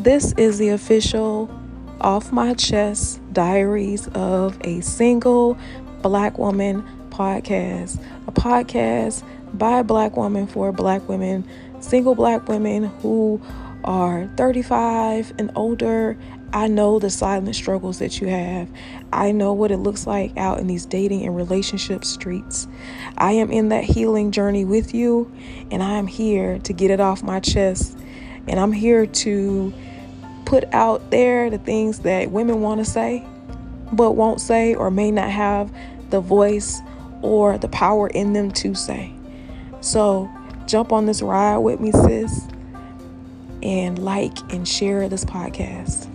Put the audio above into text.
This is the official Off My Chest Diaries of a Single Black Woman podcast. A podcast by a black woman for black women, single black women who are 35 and older. I know the silent struggles that you have. I know what it looks like out in these dating and relationship streets. I am in that healing journey with you, and I am here to get it off my chest. And I'm here to put out there the things that women want to say, but won't say, or may not have the voice or the power in them to say. So jump on this ride with me, sis, and like and share this podcast.